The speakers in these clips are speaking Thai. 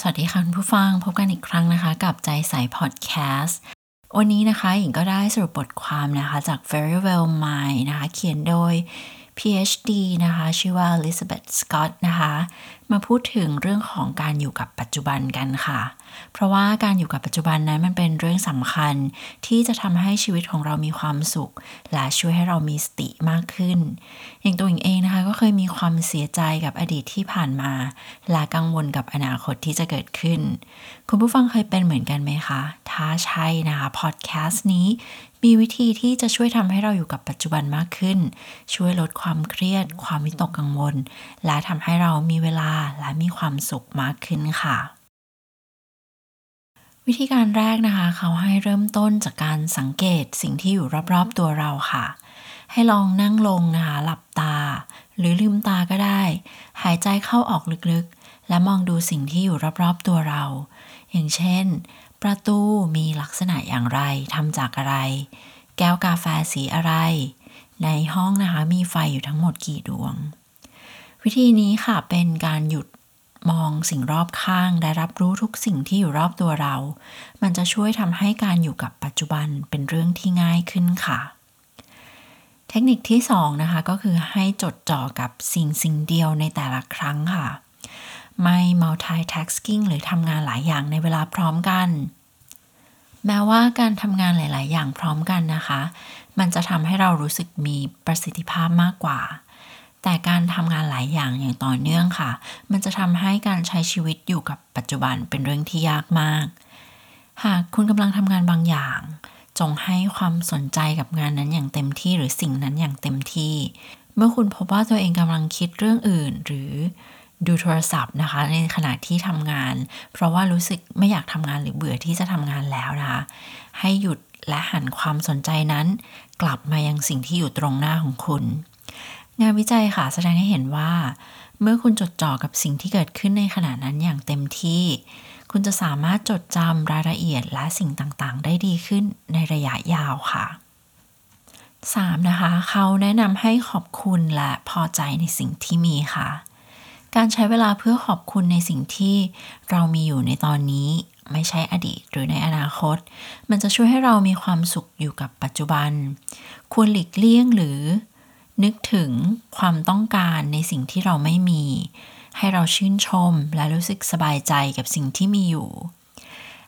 สวัสดีค่ะคุณผู้ฟังพบกันอีกครั้งนะคะ กับใจใสพอดแคสต์วันนี้นะคะหญิงก็ได้สรุปบทความนะคะจาก Very Well Mind นะคะ เขียนโดย PhD นะคะ ชื่อว่า Elizabeth Scott นะคะ มาพูดถึงเรื่องของการอยู่กับปัจจุบันกันค่ะ เพราะว่าการอยู่กับปัจจุบันนั้นมันเป็นเรื่องสำคัญที่จะทำให้ชีวิตของเรามีความสุข และช่วยให้เรามีสติมากขึ้น อย่างตัวเองเองนะคะ ก็เคยมีความเสียใจกับอดีตที่ผ่านมา และกังวลกับอนาคตที่จะเกิดขึ้น คุณผู้ฟังเคยเป็นเหมือนกันไหมคะ ถ้าใช่นะคะ พอดแคสต์นี้ มีวิธีที่จะช่วยทำให้เราอยู่กับปัจจุบันมากขึ้น ช่วยลดความเครียด ความวิตกกังวล และทำให้เรามีเวลาและมีความสุขมากขึ้นค่ะวิธีการแรกนะคะ เขาให้เริ่มต้นจากการสังเกตสิ่งที่อยู่รอบๆตัวเราค่ะ ให้ลองนั่งลงนะคะ หลับตา หรือลืมตาก็ได้ หายใจเข้าออกลึกๆ และมองดูสิ่งที่อยู่รอบๆตัวเรา อย่างเช่น ประตูมีลักษณะอย่างไรทำจากอะไร แก้วกาแฟสีอะไร ในห้องนะคะมีไฟอยู่ทั้งหมดกี่ดวง วิธีนี้ค่ะเป็นการหยุดมองสิ่งรอบข้างและรับรู้ทุกสิ่งที่อยู่รอบตัวเรา มันจะช่วยทำให้การอยู่กับปัจจุบันเป็นเรื่องที่ง่ายขึ้นค่ะ เทคนิคที่2นะคะก็คือให้จดจ่อกับสิ่งสิ่งเดียวในแต่ละครั้งค่ะ ไม่ multitasking หรือทำงานหลายอย่างในเวลาพร้อมกัน แม้ว่าการทำงานหลาย ๆ อย่างพร้อมกันนะคะ มันจะทำให้เรารู้สึกมีประสิทธิภาพมากกว่า แต่การทำงานหลายอย่างอย่างต่อเนื่องค่ะ มันจะทำให้การใช้ชีวิตอยู่กับปัจจุบันเป็นเรื่องที่ยากมาก หากคุณกำลังทำงานบางอย่าง จงให้ความสนใจกับงานนั้นอย่างเต็มที่หรือสิ่งนั้นอย่างเต็มที่ เมื่อคุณพบว่าตัวเองกำลังคิดเรื่องอื่นหรือ ดูโทรศัพท์นะคะ ในขณะที่ทำงาน เพราะว่ารู้สึกไม่อยากทำงานหรือเบื่อที่จะทำงานแล้วนะคะให้หยุดและหันความสนใจนั้น กลับมายังสิ่งที่อยู่ตรงหน้าของคุณ งานวิจัยค่ะแสดงให้เห็นว่า เมื่อคุณจดจ่อกับสิ่งที่เกิดขึ้นในขณะนั้นอย่างเต็มที่ คุณจะสามารถจดจำรายละเอียดและสิ่งต่างๆ ได้ดีขึ้นในระยะยาวค่ะ 3. นะคะ เขาแนะนำให้ขอบคุณและพอใจในสิ่งที่มีค่ะ การใช้เวลาเพื่อขอบคุณในสิ่งที่เรามีอยู่ในตอนนี้ไม่ใช่อดีตหรือในอนาคต มันจะช่วยให้เรามีความสุขอยู่กับปัจจุบัน ควรหลีกเลี่ยงหรือ นึกถึงความต้องการในสิ่งที่เราไม่มี ให้เราชื่นชมและรู้สึกสบายใจกับสิ่งที่มีอยู่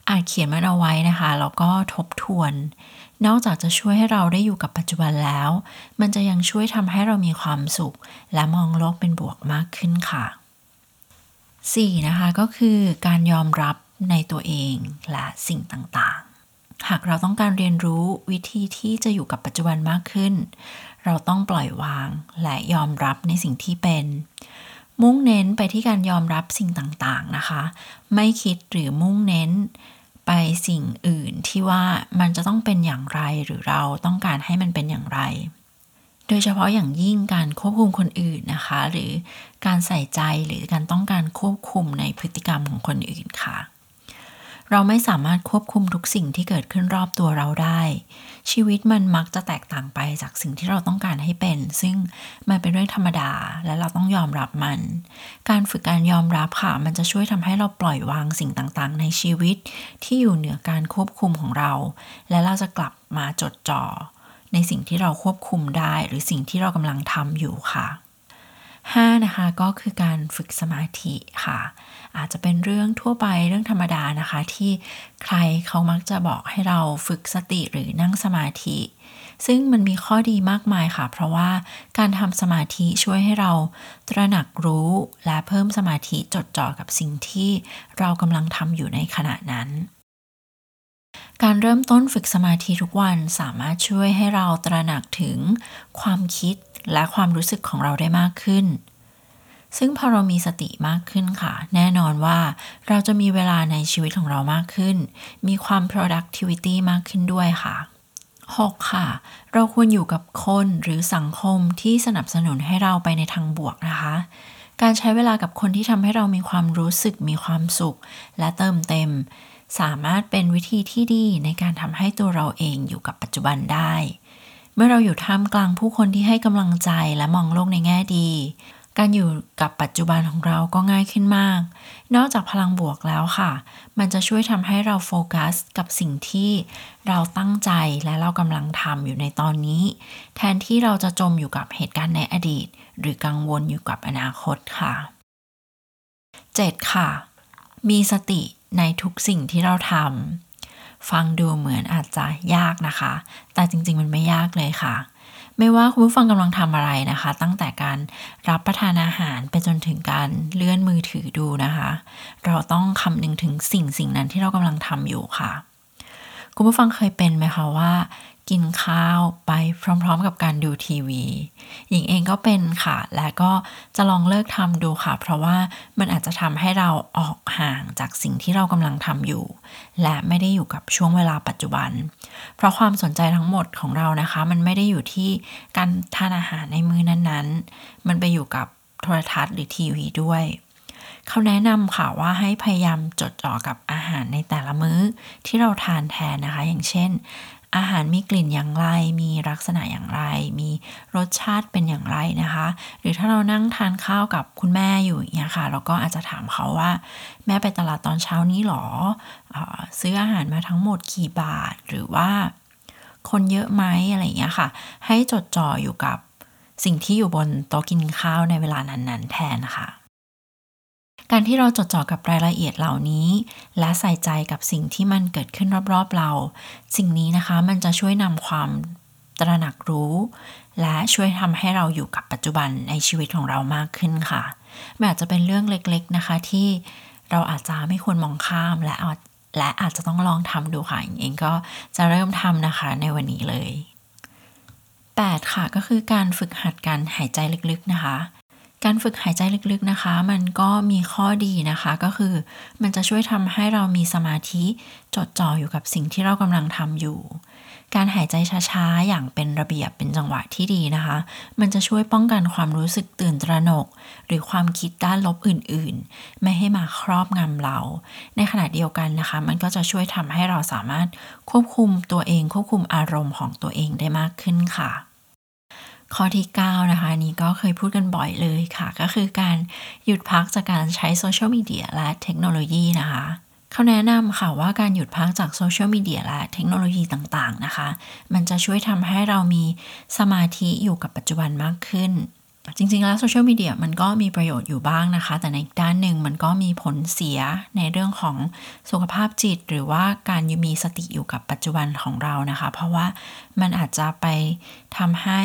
อาจเขียนมันเอาไว้นะคะแล้วก็ทบทวน นอกจากจะช่วยให้เราได้อยู่กับปัจจุบันแล้ว มันจะยังช่วยทำให้เรามีความสุข และมองโลกเป็นบวกมากขึ้นค่ะ 4. นะคะก็คือการยอมรับในตัวเองและสิ่งต่างๆ หากเราต้องการเรียนรู้วิธีที่จะอยู่กับปัจจุบันมากขึ้น เราต้องปล่อยวางและยอมรับในสิ่งที่เป็น มุ่งเน้นไปที่การยอมรับสิ่งต่างๆนะคะ ไม่คิดหรือมุ่งเน้นไปสิ่งอื่นที่ว่ามันจะต้องเป็นอย่างไรหรือเราต้องการให้มันเป็นอย่างไร โดยเฉพาะอย่างยิ่งการควบคุมคนอื่นนะคะ หรือการใส่ใจหรือการต้องการควบคุมในพฤติกรรมของคนอื่นค่ะ เราไม่สามารถควบคุมทุกสิ่งที่เกิดขึ้นรอบตัวเราได้ ชีวิตมันมักจะแตกต่างไปจากสิ่งที่เราต้องการให้เป็น ซึ่งมันเป็นเรื่องธรรมดาและเราต้องยอมรับมัน การฝึกการยอมรับค่ะ มันจะช่วยทำให้เราปล่อยวางสิ่งต่างๆ ในชีวิตที่อยู่เหนือการควบคุมของเรา และเราจะกลับมาจดจ่อ ในสิ่งที่เราควบคุมได้หรือสิ่งที่เรากำลังทำอยู่ค่ะ 5 นะคะก็คือการฝึกสมาธิค่ะ อาจจะเป็นเรื่องทั่วไปเรื่องธรรมดานะคะ ที่ใครเขามักจะบอกให้เราฝึกสติหรือนั่งสมาธิ ซึ่งมันมีข้อดีมากมายค่ะ เพราะว่าการทำสมาธิช่วยให้เราตระหนักรู้และเพิ่มสมาธิจดจ่อกับสิ่งที่เรากำลังทำอยู่ในขณะนั้น การเริ่มต้นฝึกสมาธิทุกวันสามารถช่วยให้เราตระหนักถึงความคิดและความรู้สึกของเราได้มากขึ้น ซึ่งพอเรามีสติมากขึ้นค่ะ แน่นอนว่าเราจะมีเวลาในชีวิตของเรามากขึ้น มีความ productivity มากขึ้นด้วยค่ะ 6. ค่ะ เราควรอยู่กับคนหรือสังคมที่สนับสนุนให้เราไปในทางบวกนะคะ การใช้เวลากับคนที่ทำให้เรามีความรู้สึกมีความสุข และเติมเต็ม สามารถเป็นวิธีที่ดีในการทำให้ตัวเราเองอยู่กับปัจจุบันได้ เมื่อเราอยู่ท่ามกลางผู้คนที่ให้กำลังใจและมองโลกในแง่ดี การอยู่กับปัจจุบันของเราก็ง่ายขึ้นมาก นอกจากพลังบวกแล้วค่ะ มันจะช่วยทำให้เราโฟกัสกับสิ่งที่เราตั้งใจและเรากำลังทำอยู่ในตอนนี้ แทนที่เราจะจมอยู่กับเหตุการณ์ในอดีต หรือกังวลอยู่กับอนาคตค่ะ 7. ค่ะ มีสติ ในทุกสิ่งที่เราทำฟังดูเหมือนอาจจะยากนะคะ แต่จริง ๆ มันไม่ยากเลยค่ะ ไม่ว่าคุณผู้ฟังกำลังทำอะไรนะคะ ตั้งแต่การรับประทานอาหารไปจนถึงการเลื่อนมือถือดูนะคะ เราต้องคำนึงถึงสิ่งสิ่งนั้นที่เรากำลังทำอยู่ค่ะ คุณผู้ฟังเคยเป็นไหมคะว่า กินข้าวไปพร้อม ๆ กับการดูทีวี หญิงเองก็เป็นค่ะ และก็จะลองเลิกทำดูค่ะ เพราะว่ามันอาจจะทำให้เราออกห่างจากสิ่งที่เรากำลังทำอยู่ และไม่ได้อยู่กับช่วงเวลาปัจจุบัน เพราะความสนใจทั้งหมดของเรานะคะ มันไม่ได้อยู่ที่การทานอาหารในมื้อนั้นๆ มันไปอยู่กับโทรทัศน์หรือทีวีด้วย เขาแนะนำค่ะว่าให้พยายามจดจ่อกับอาหารในแต่ละมื้อที่เราทานแทนนะคะ อย่างเช่น อาหารมีกลิ่นอย่างไร มีลักษณะอย่างไร มีรสชาติเป็นอย่างไรนะคะ หรือถ้าเรานั่งทานข้าวกับคุณแม่อยู่อย่างเงี้ยค่ะ เราก็อาจจะถามเขาว่า แม่ไปตลาดตอนเช้านี้หรออซื้ออาหารมาทั้งหมดกี่บาท หรือว่า คนเยอะไหมอะไรอย่างเงี้ยค่ะ ให้จดจ่ออยู่กับสิ่งที่อยู่บนโต๊ะกินข้าวในเวลานั้นๆ แทนค่ะ การที่เราจดจ่อกับรายละเอียดเหล่านี้ และใส่ใจกับสิ่งที่มันเกิดขึ้นรอบๆเรา สิ่งนี้นะคะมันจะช่วยนำความตระหนักรู้ และช่วยทำให้เราอยู่กับปัจจุบันในชีวิตของเรามากขึ้นค่ะมันอาจจะเป็นเรื่องเล็กๆนะคะที่เราอาจจะไม่ควรมองข้ามและอาและอาจจะต้องลองทำดูค่ะเองก็จะเริ่มทำนะคะในวันนี้เลย 8 ค่ะก็คือการฝึกหัดการหายใจลึกๆนะคะ การฝึกหายใจลึกๆนะคะ มันก็มีข้อดีนะคะก็คือ มันจะช่วยทำให้เรามีสมาธิจดจ่ออยู่กับสิ่งที่เรากำลังทำอยู่ การหายใจช้าๆ อย่างเป็นระเบียบเป็นจังหวะที่ดีนะคะ มันจะช่วยป้องกันความรู้สึกตื่นตระหนก หรือความคิดด้านลบอื่นๆ ไม่ให้มาครอบงำเรา ในขณะเดียวกันนะคะ มันก็จะช่วยทำให้เราสามารถควบคุมตัวเองควบคุมอารมณ์ของตัวเองได้มากขึ้นค่ะ ข้อที่ 9 นะคะนี้ก็เคยพูดกันบ่อยเลยค่ะ ก็คือการหยุดพักจากการใช้โซเชียลมีเดียและเทคโนโลยีนะคะเขาแนะนำค่ะว่าการหยุดพักจากโซเชียลมีเดียและเทคโนโลยีต่างๆนะคะ มันจะช่วยทำให้เรามีสมาธิอยู่กับปัจจุบันมากขึ้น จริงๆ แล้วโซเชียลมีเดียมันก็มีประโยชน์อยู่บ้างนะคะ แต่ในอีกด้านหนึ่งมันก็มีผลเสียในเรื่องของสุขภาพจิต หรือว่าการยมีสติอยู่กับปัจจุบันของเรานะคะ เพราะว่ามันอาจจะไปทำให้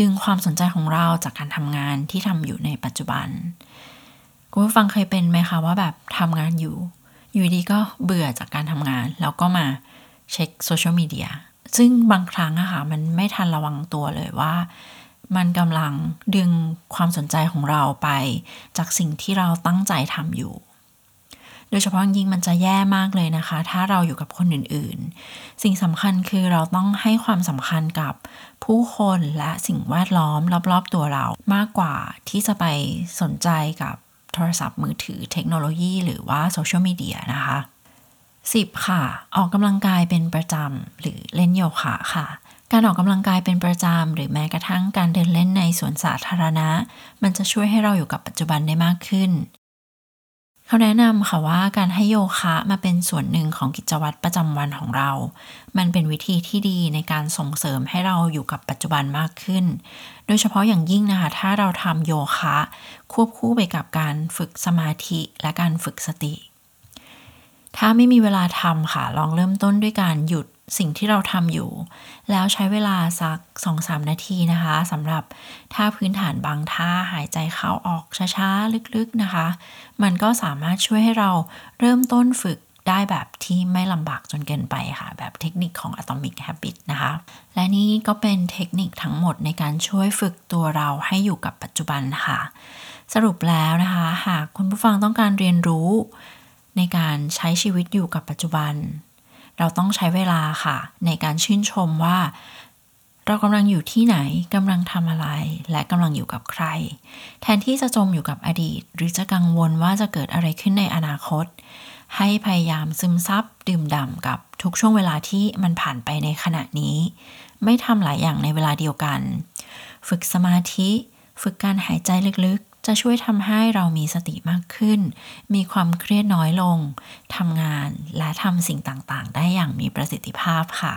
ดึงความสนใจของเราจากการทำงานที่ทำอยู่ในปัจจุบันคุณผู้ฟังเคยเป็นไหมคะว่าแบบทำงานอยู่ อยู่ดีก็เบื่อจากการทำงาน แล้วก็มาเช็คโซเชียลมีเดียซึ่งบางครั้งอะคะ่ะมันไม่ทันระวังตัวเลยว่า มันกำลังดึงความสนใจของเราไป จากสิ่งที่เราตั้งใจทำอยู่ โดยเฉพาะยิ่งมันจะแย่มากเลยนะคะ ถ้าเราอยู่กับคนอื่นๆ สิ่งสำคัญคือเราต้องให้ความสำคัญกับผู้คนและสิ่งแวดล้อมรอบๆตัวเรามากกว่าที่จะไปสนใจกับโทรศัพท์มือถือเทคโนโลยี หรือว่าโซเชียลมีเดียนะคะ 10. ค่ะ ออกกำลังกายเป็นประจำหรือเล่นโยคะค่ะการออกกำลังกายเป็นประจำ หรือแม้กระทั่งการเดินเล่นในสวนสาธารณะ มันจะช่วยให้เราอยู่กับปัจจุบันได้มากขึ้น เขาแนะนำค่ะว่าการให้โยคะมาเป็นส่วนหนึ่งของกิจวัตรประจำวันของเรา มันเป็นวิธีที่ดีในการส่งเสริมให้เราอยู่กับปัจจุบันมากขึ้น โดยเฉพาะอย่างยิ่งนะคะ ถ้าเราทำโยคะ ควบคู่ไปกับการฝึกสมาธิและการฝึกสติ ถ้าไม่มีเวลาทำค่ะ ลองเริ่มต้นด้วยการหยุด สิ่งที่เราทำอยู่ แล้วใช้เวลาสัก 2-3 นาทีนะคะสำหรับท่าพื้นฐานบางท่าหายใจเข้าออกช้าๆ ลึกๆนะคะ มันก็สามารถช่วยให้เราเริ่มต้นฝึกได้แบบที่ไม่ลำบากจนเกินไปค่ะ แบบเทคนิคของ Atomic Habit นะคะ และนี่ก็เป็นเทคนิคทั้งหมดในการช่วยฝึกตัวเราให้อยู่กับปัจจุบันค่ะ สรุปแล้วนะคะ หากคุณผู้ฟังต้องการเรียนรู้ ในการใช้ชีวิตอยู่กับปัจจุบัน เราต้องใช้เวลาค่ะ ในการชื่นชมว่า เรากำลังอยู่ที่ไหนกำลังทำอะไร และกำลังอยู่กับใคร แทนที่จะจมอยู่กับอดีต หรือจะกังวลว่าจะเกิดอะไรขึ้นในอนาคต ให้พยายามซึมซับดื่มด่ำกับทุกช่วงเวลาที่มันผ่านไปในขณะนี้ ไม่ทำหลายอย่างในเวลาเดียวกัน ฝึกสมาธิ ฝึกการหายใจลึก จะช่วยทำให้เรามีสติมากขึ้น มีความเครียดน้อยลง ทำงานและทำสิ่งต่างๆ ได้อย่างมีประสิทธิภาพค่ะ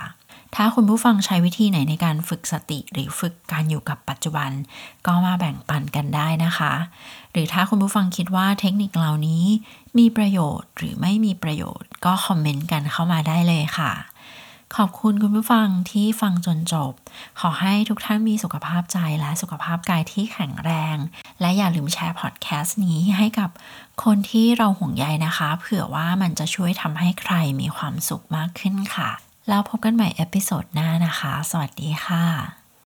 ถ้าคุณผู้ฟังใช้วิธีไหนในการฝึกสติหรือฝึกการอยู่กับปัจจุบัน ก็มาแบ่งปันกันได้นะคะ หรือถ้าคุณผู้ฟังคิดว่าเทคนิคเหล่านี้ มีประโยชน์หรือไม่มีประโยชน์ ก็คอมเมนต์กันเข้ามาได้เลยค่ะ ขอบคุณคุณผู้ฟังที่ฟังจนจบ ขอให้ทุกท่านมีสุขภาพใจและสุขภาพกายที่แข็งแรง และอย่าลืมแชร์พอดแคสต์นี้ให้กับคนที่เราห่วงใยนะคะ เผื่อว่ามันจะช่วยทำให้ใครมีความสุขมากขึ้นค่ะ แล้วพบกันใหม่ episode หน้านะคะ สวัสดีค่ะ